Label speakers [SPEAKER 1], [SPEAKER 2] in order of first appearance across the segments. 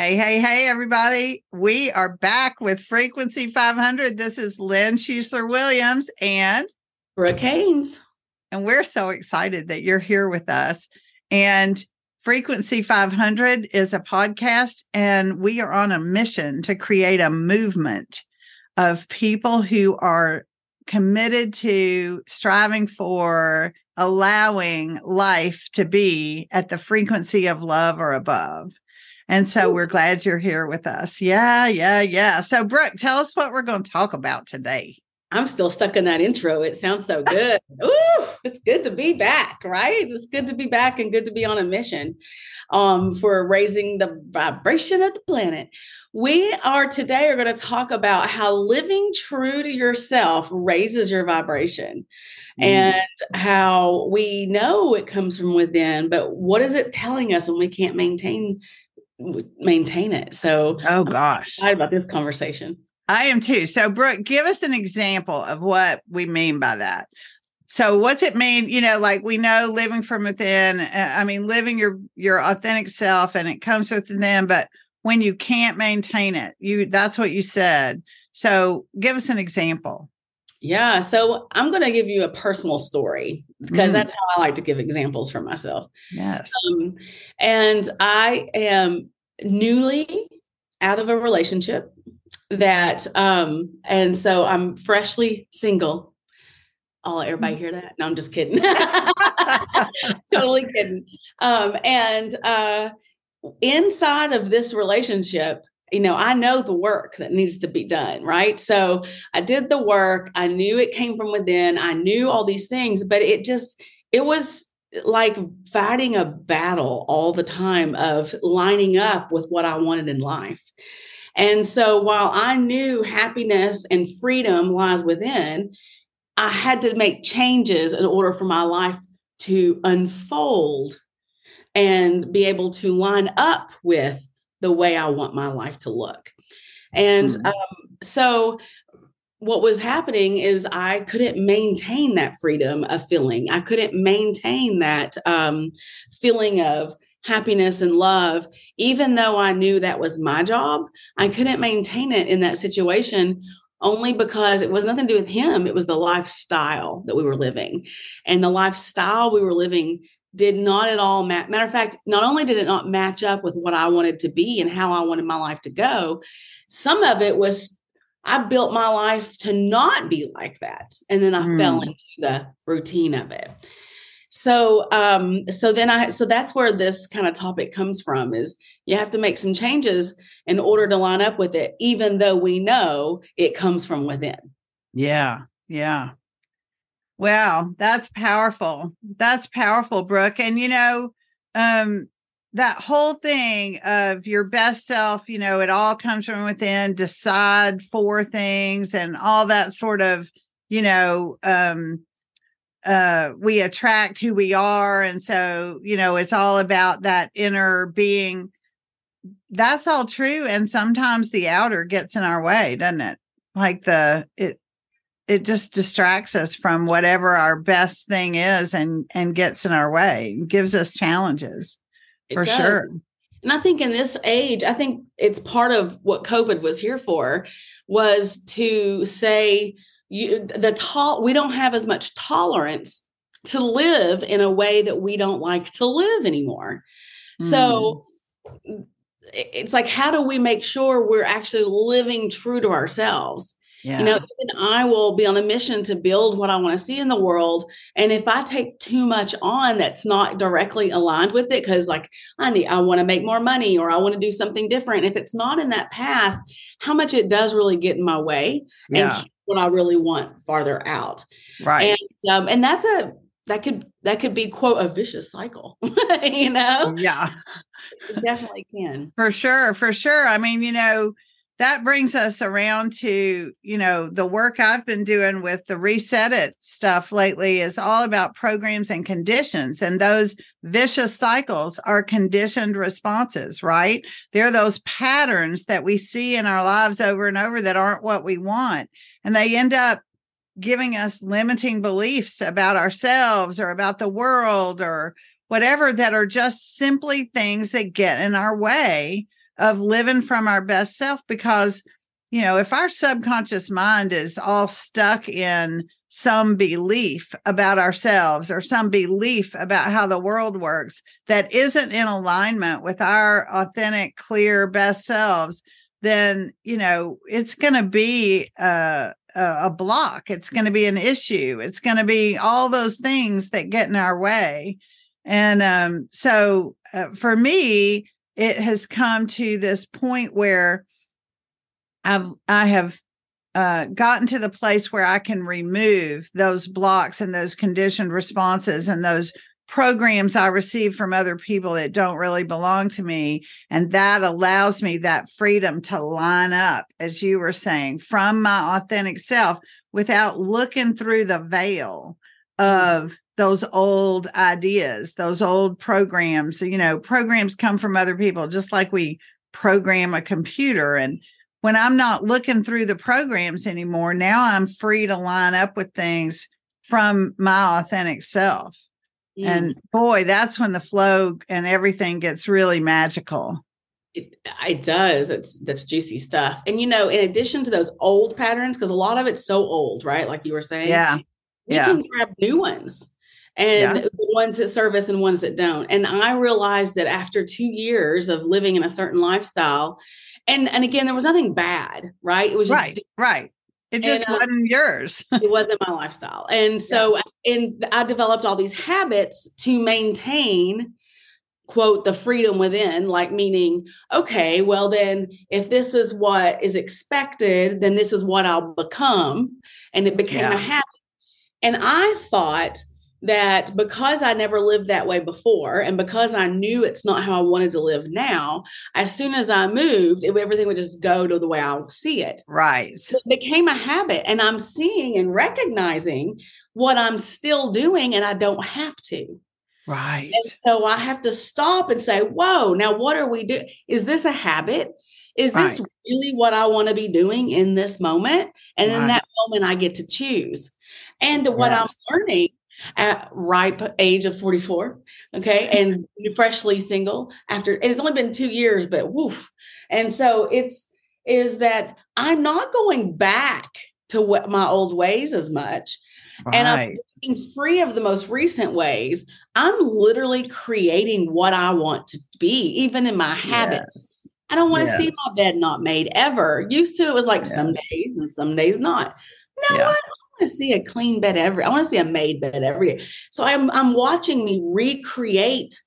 [SPEAKER 1] Hey, hey, hey, everybody. We are back with Frequency 500. This is Lin Schussler Williams and
[SPEAKER 2] Brooke Haynes.
[SPEAKER 1] And we're so excited that you're here with us. And Frequency 500 is a podcast, and we are on a mission to create a movement of people who are committed to striving for allowing life to be at the frequency of love or above. And so we're glad you're here with us. Yeah, yeah, yeah. So, Brooke, tell us what we're going to talk about today.
[SPEAKER 2] I'm still stuck in that intro. It sounds so good. Ooh, it's good to be back, right? It's good to be back and good to be on a mission um, for raising the vibration of the planet. We are today are going to talk about how living true to yourself raises your vibration mm. and how we know it comes from within, but what is it telling us when we can't maintain maintain it. So,
[SPEAKER 1] oh gosh,
[SPEAKER 2] I'm excited about this conversation.
[SPEAKER 1] I am too. So, Brooke, give us an example of what we mean by that. So, what's it mean? You know, like we know living from within. Uh, I mean, living your your authentic self, and it comes within. Them, but when you can't maintain it, you that's what you said. So, give us an example.
[SPEAKER 2] Yeah. So I'm going to give you a personal story because mm. that's how I like to give examples for myself.
[SPEAKER 1] Yes.
[SPEAKER 2] Um, and I am newly out of a relationship that, um, and so I'm freshly single. Let everybody hear that. No, I'm just kidding. totally kidding. Um, and uh, inside of this relationship, you know, I know the work that needs to be done, right? So I did the work. I knew it came from within. I knew all these things, but it just, it was like fighting a battle all the time of lining up with what I wanted in life. And so while I knew happiness and freedom lies within, I had to make changes in order for my life to unfold and be able to line up with the way I want my life to look. And mm-hmm. um, so what was happening is I couldn't maintain that freedom of feeling. I couldn't maintain that um, feeling of happiness and love, even though I knew that was my job. I couldn't maintain it in that situation only because it was nothing to do with him. It was the lifestyle that we were living. And the lifestyle we were living did not at all. Matter of fact, not only did it not match up with what I wanted to be and how I wanted my life to go, some of it was I built my life to not be like that. And then I mm. fell into the routine of it. So um so then I so that's where this kind of topic comes from is you have to make some changes in order to line up with it even though we know it comes from within.
[SPEAKER 1] Yeah. Yeah. Wow, that's powerful. That's powerful, Brooke. And you know, um, that whole thing of your best self, you know, it all comes from within, decide for things and all that sort of, you know, um, uh, we attract who we are. And so, you know, it's all about that inner being. That's all true. And sometimes the outer gets in our way, doesn't it? Like the, it, it just distracts us from whatever our best thing is and and gets in our way gives us challenges for sure.
[SPEAKER 2] And i think in this age i think it's part of what covid was here for was to say you the tall we don't have as much tolerance to live in a way that we don't like to live anymore. Mm. so it's like how do we make sure we're actually living true to ourselves yeah. You know, even I will be on a mission to build what I want to see in the world. And if I take too much on that's not directly aligned with it, because like I need, I want to make more money or I want to do something different. If it's not in that path, how much it does really get in my way yeah. and what I really want farther out.
[SPEAKER 1] Right.
[SPEAKER 2] And um, and that's a that could that could be quote a vicious cycle you know
[SPEAKER 1] yeah
[SPEAKER 2] it definitely can
[SPEAKER 1] for sure for sure i mean you know that brings us around to you know the work i've been doing with the reset it stuff lately is all about programs and conditions and those vicious cycles are conditioned responses right? They're those patterns that we see in our lives over and over that aren't what we want and they end up giving us limiting beliefs about ourselves or about the world or whatever that are just simply things that get in our way of living from our best self because you know if our subconscious mind is all stuck in some belief about ourselves or some belief about how the world works that isn't in alignment with our authentic clear best selves then you know it's going to be a, a block. It's going to be an issue. It's going to be all those things that get in our way. And um, so uh, for me it has come to this point where i've i have uh, gotten to the place where I can remove those blocks and those conditioned responses and those programs I receive from other people that don't really belong to me. And that allows me that freedom to line up, as you were saying, from my authentic self without looking through the veil of those old ideas, those old programs. You know, programs come from other people, just like we program a computer. And when I'm not looking through the programs anymore, now I'm free to line up with things from my authentic self. Mm. And boy, that's when the flow and everything gets really magical.
[SPEAKER 2] It, it does. It's that's juicy stuff. And you know, in addition to those old patterns, because a lot of it's so old, right? Like you were saying.
[SPEAKER 1] Yeah.
[SPEAKER 2] We
[SPEAKER 1] yeah.
[SPEAKER 2] can grab new ones and yeah. the ones that service and ones that don't. And I realized that after two years of living in a certain lifestyle, and and again there was nothing bad right it was
[SPEAKER 1] right different. right it just and, uh, wasn't yours
[SPEAKER 2] it wasn't my lifestyle and so yeah. and i developed all these habits to maintain quote the freedom within like meaning okay well then if this is what is expected then this is what i'll become and it became yeah. a habit and i thought that because I never lived that way before, and because I knew it's not how I wanted to live now, as soon as I moved, it, everything would just go to the way I see it.
[SPEAKER 1] Right.
[SPEAKER 2] So it became a habit, and I'm seeing and recognizing what I'm still doing, and I don't have to.
[SPEAKER 1] Right.
[SPEAKER 2] And so I have to stop and say, Whoa, now what are we doing? Is this a habit? Is this right. really what I want to be doing in this moment? And right. in that moment, I get to choose. And what yes. I'm learning at ripe age of 44 okay and freshly single after it's only been two years but woof and so it's is that i'm not going back to what my old ways as much right. and i'm being free of the most recent ways i'm literally creating what i want to be even in my habits yes. I don't want to yes. see my bed not made ever used to it was like yes. some days and some days not no yeah. what want to see a clean bed every I want to see a made bed every day. So I'm I'm watching me recreate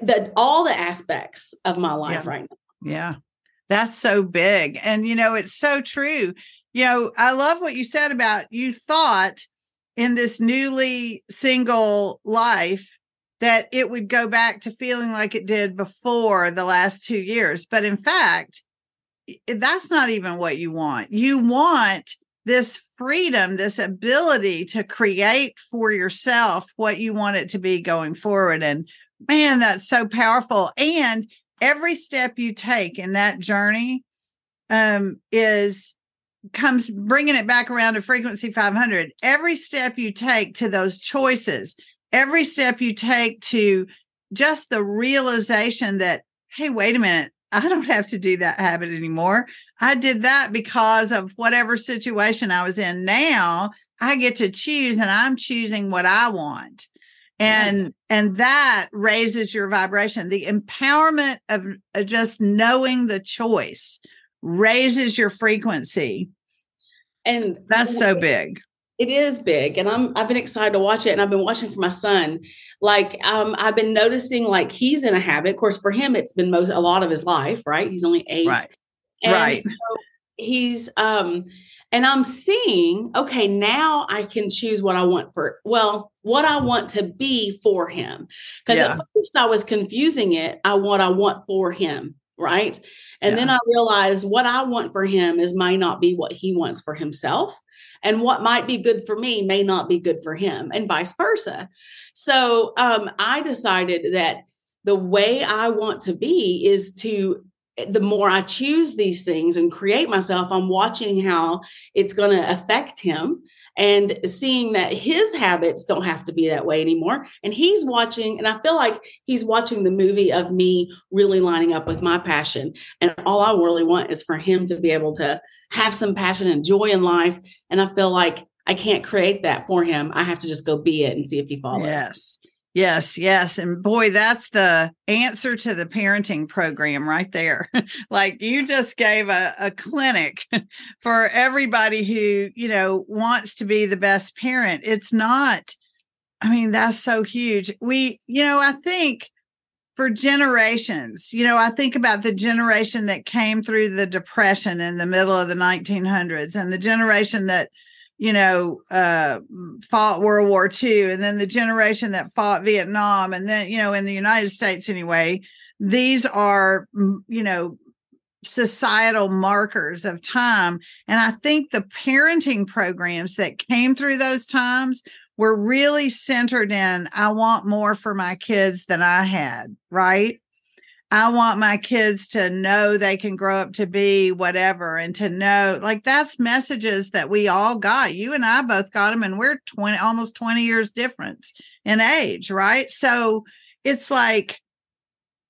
[SPEAKER 2] the all the aspects of my life
[SPEAKER 1] yeah.
[SPEAKER 2] right now.
[SPEAKER 1] Yeah. That's so big. And you know, it's so true. You know, I love what you said about you thought in this newly single life that it would go back to feeling like it did before the last 2 years. But in fact, that's not even what you want. You want this freedom, this ability to create for yourself what you want it to be going forward. And man, that's so powerful. And every step you take in that journey um, is comes bringing it back around to frequency 500. Every step you take to those choices, every step you take to just the realization that, hey, wait a minute, I don't have to do that habit anymore. I did that because of whatever situation I was in. Now I get to choose and I'm choosing what I want. And yeah. and that raises your vibration. The empowerment of, of just knowing the choice raises your frequency.
[SPEAKER 2] And
[SPEAKER 1] that's so big
[SPEAKER 2] it is big and i'm i've been excited to watch it and i've been watching for my son. Like um i've been noticing like he's in a habit. Of course for him it's been most a lot of his life right? He's only eight.
[SPEAKER 1] Right. And right.
[SPEAKER 2] so he's um and i'm seeing okay now i can choose what i want for well what i want to be for him. Because yeah. at first i was confusing it i what i want for him right and yeah. then I realized what I want for him is might not be what he wants for himself. And what might be good for me may not be good for him, and vice versa. So um, I decided that the way I want to be is to the more I choose these things and create myself, I'm watching how it's going to affect him and seeing that his habits don't have to be that way anymore. And he's watching, and I feel like he's watching the movie of me really lining up with my passion. And all I really want is for him to be able to have some passion and joy in life. And I feel like I can't create that for him. I have to just go be it and see if he follows.
[SPEAKER 1] Yes. Yes, yes. And boy, that's the answer to the parenting program right there. like you just gave a, a clinic for everybody who, you know, wants to be the best parent. It's not, I mean, that's so huge. We, you know, I think for generations, you know, I think about the generation that came through the depression in the middle of the 1900s and the generation that, you know, uh, fought World War II, and then the generation that fought Vietnam, and then, you know, in the United States anyway, these are, you know, societal markers of time. And I think the parenting programs that came through those times were really centered in I want more for my kids than I had, right? I want my kids to know they can grow up to be whatever and to know like that's messages that we all got. You and I both got them and we're 20 almost 20 years difference in age, right? So it's like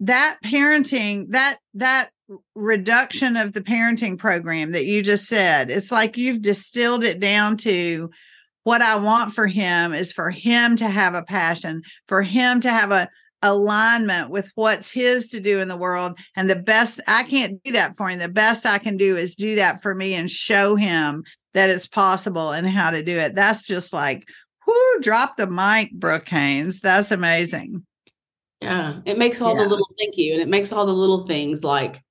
[SPEAKER 1] that parenting that that reduction of the parenting program that you just said. It's like you've distilled it down to what I want for him is for him to have a passion, for him to have a alignment with what's his to do in the world. And the best I can't do that for him. The best I can do is do that for me and show him that it's possible and how to do it. That's just like, whoo, drop the mic, Brooke Haynes. That's amazing.
[SPEAKER 2] Yeah. It makes all yeah. the little thank you. And it makes all the little things like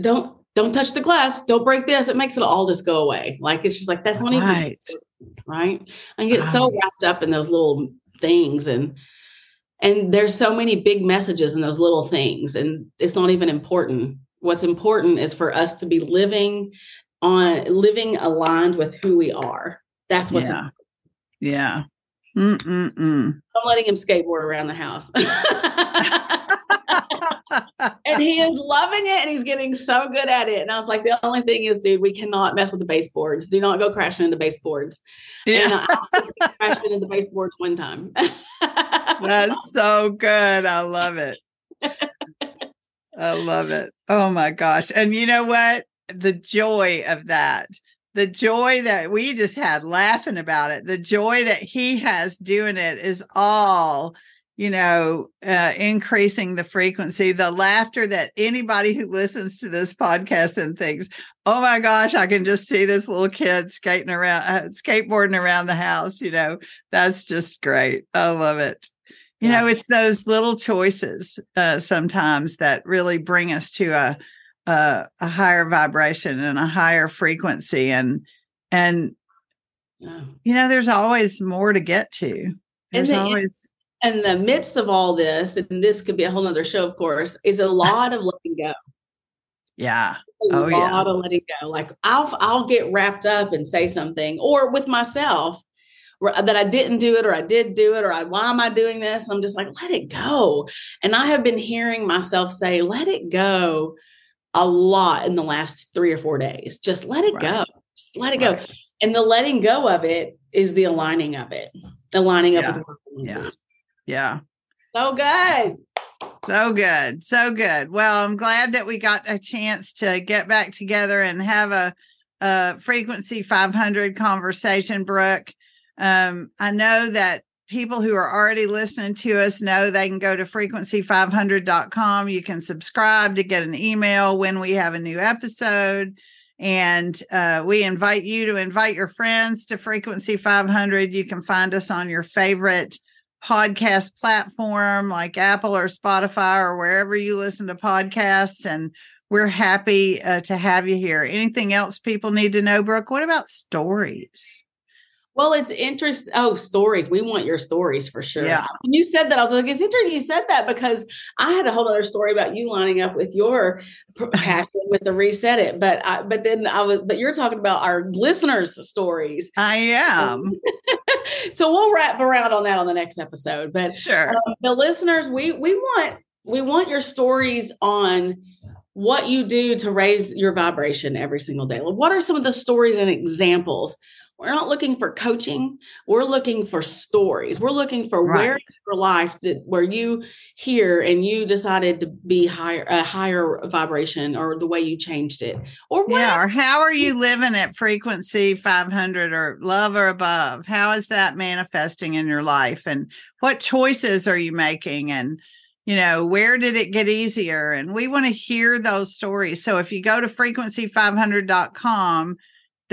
[SPEAKER 2] don't don't touch the glass, don't break this. It makes it all just go away. Like it's just like that's not right. even right. I get right. so wrapped up in those little things and and there's so many big messages in those little things and it's not even important. What's important is for us to be living on living aligned with who we are. That's what's
[SPEAKER 1] yeah, yeah. Mm-mm-mm.
[SPEAKER 2] i'm letting him skateboard around the house and he is loving it and he's getting so good at it. And I was like, the only thing is, dude, we cannot mess with the baseboards. Do not go crashing into baseboards. Yeah. And uh, I crashed into the baseboards one time.
[SPEAKER 1] That's so good. I love it. I love it. Oh my gosh. And you know what? The joy of that, the joy that we just had laughing about it, the joy that he has doing it is all you know, uh, increasing the frequency, the laughter that anybody who listens to this podcast and thinks, oh my gosh, I can just see this little kid skating around, uh, skateboarding around the house, you know, that's just great. I love it. You yeah. know, it's those little choices uh, sometimes that really bring us to a, a, a higher vibration and a higher frequency, and and you know, there's always more to get to. There's the, always
[SPEAKER 2] in the midst of all this, and this could be a whole nother show, of course, is a lot of letting go.
[SPEAKER 1] Yeah.
[SPEAKER 2] A oh, lot yeah. of letting go. Like I'll I'll get wrapped up and say something, or with myself that I didn't do it, or I did do it, or I, why am I doing this? I'm just like, let it go. And I have been hearing myself say, let it go a lot in the last three or four days. Just let it right. go. Just let it right. go. And the letting go of it is the aligning of it, aligning
[SPEAKER 1] yeah.
[SPEAKER 2] up with
[SPEAKER 1] yeah. Yeah.
[SPEAKER 2] So good.
[SPEAKER 1] So good. So good. Well, I'm glad that we got a chance to get back together and have a, a frequency 500 conversation, Brooke. Um, I know that people who are already listening to us know they can go to frequency500.com. You can subscribe to get an email when we have a new episode. And uh, we invite you to invite your friends to Frequency 500. You can find us on your favorite podcast platform like Apple or Spotify or wherever you listen to podcasts. And we're happy uh, to have you here. Anything else people need to know, Brooke? What about stories?
[SPEAKER 2] Well, it's interesting. Oh, stories. We want your stories for sure.
[SPEAKER 1] Yeah.
[SPEAKER 2] When you said that, I was like, it's interesting you said that because I had a whole other story about you lining up with your passion with the reset it. But I, but then I was, but you're talking about our listeners' stories.
[SPEAKER 1] I am.
[SPEAKER 2] so we'll wrap around on that on the next episode. But
[SPEAKER 1] sure.
[SPEAKER 2] Um, the listeners, we we want we want your stories on what you do to raise your vibration every single day. What are some of the stories and examples? We're not looking for coaching. We're looking for stories. We're looking for right. where in your life that where you here and you decided to be higher a higher vibration or the way you changed it.
[SPEAKER 1] Or yeah, or how are you living at frequency 500 or love or above? How is that manifesting in your life? And what choices are you making? And you know, where did it get easier? And we want to hear those stories. So if you go to frequency500.com,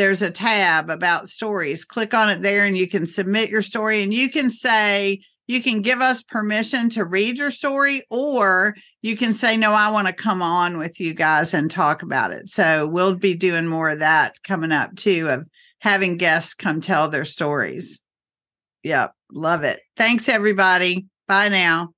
[SPEAKER 1] there's a tab about stories. Click on it there and you can submit your story and you can say, you can give us permission to read your story, or you can say, No, I want to come on with you guys and talk about it. So we'll be doing more of that coming up too, of having guests come tell their stories. Yep. Love it. Thanks, everybody. Bye now.